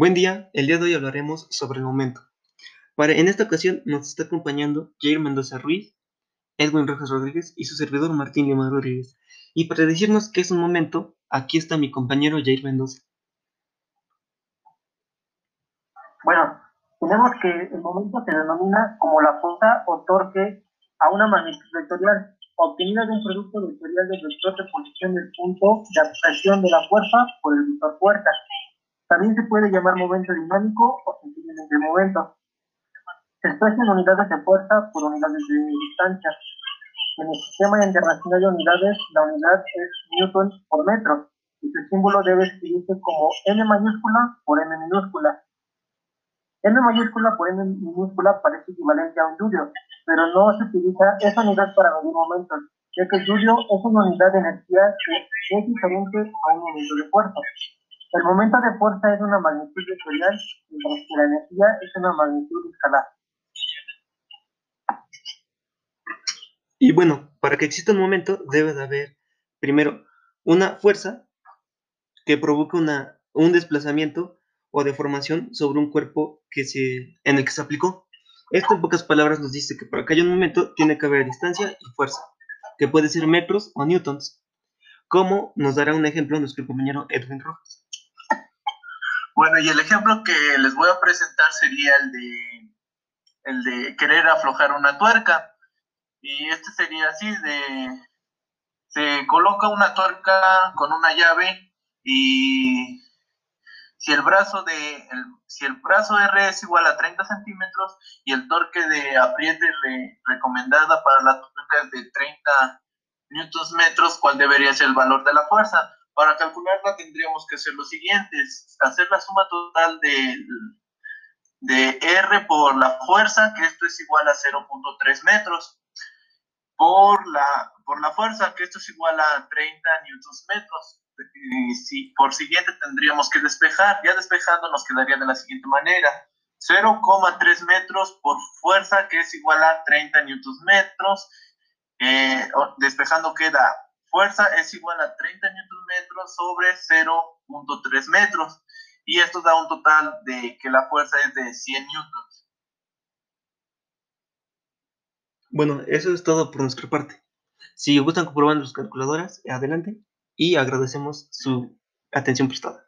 Buen día, el día de hoy hablaremos sobre el momento. En esta ocasión nos está acompañando Jair Mendoza Ruiz, Edwin Rojas Rodríguez y su servidor Martín Lima Rodríguez. Y para decirnos qué es un momento, aquí está mi compañero Jair Mendoza. Bueno, tenemos que el momento se denomina como la fuerza o torque a una magnitud vectorial obtenida de un producto vectorial del vector de posición del punto de abstracción de la fuerza por el vector fuerza también se puede llamar momento dinámico o sencillamente momento. Se expresa en unidades de fuerza por unidades de distancia. En el sistema internacional de unidades, la unidad es newton por metro y su símbolo debe escribirse como n mayúscula por m minúscula. n mayúscula por m minúscula parece equivalente a un joule, pero no se utiliza esa unidad para medir momentos, ya que el joule es una unidad de energía que es diferente a un momento de fuerza. El momento de fuerza es una magnitud vectorial, mientras que la energía es una magnitud escalar. Y bueno, para que exista un momento debe de haber, primero, una fuerza que provoque una, un desplazamiento o deformación sobre un cuerpo que se, en el que se aplicó. Esto en pocas palabras nos dice que para que haya un momento tiene que haber distancia y fuerza, que puede ser metros o newtons, como nos dará un ejemplo nuestro compañero Edwin Rojas. Bueno, y el ejemplo que les voy a presentar sería el de, el de querer aflojar una tuerca. Y este sería así, de, se coloca una tuerca con una llave y si el brazo de si el brazo R es igual a 30 centímetros y el torque de apriete recomendada para la tuerca es de 30 newtons metros, ¿cuál debería ser el valor de la fuerza? Para calcularla tendríamos que hacer lo siguiente, hacer la suma total de, de R por la fuerza, que esto es igual a 0.3 metros, por la, por la fuerza, que esto es igual a 30 newtons metros. Si, por siguiente tendríamos que despejar, ya despejando nos quedaría de la siguiente manera. 0,3 metros por fuerza, que es igual a 30 newtons metros. Eh, despejando queda fuerza es igual a 30 sobre 0.3 metros. Y esto da un total de que la fuerza es de 100 newtons. Bueno, eso es todo por nuestra parte. Si gustan comprobar sus calculadoras, adelante y agradecemos su atención prestada.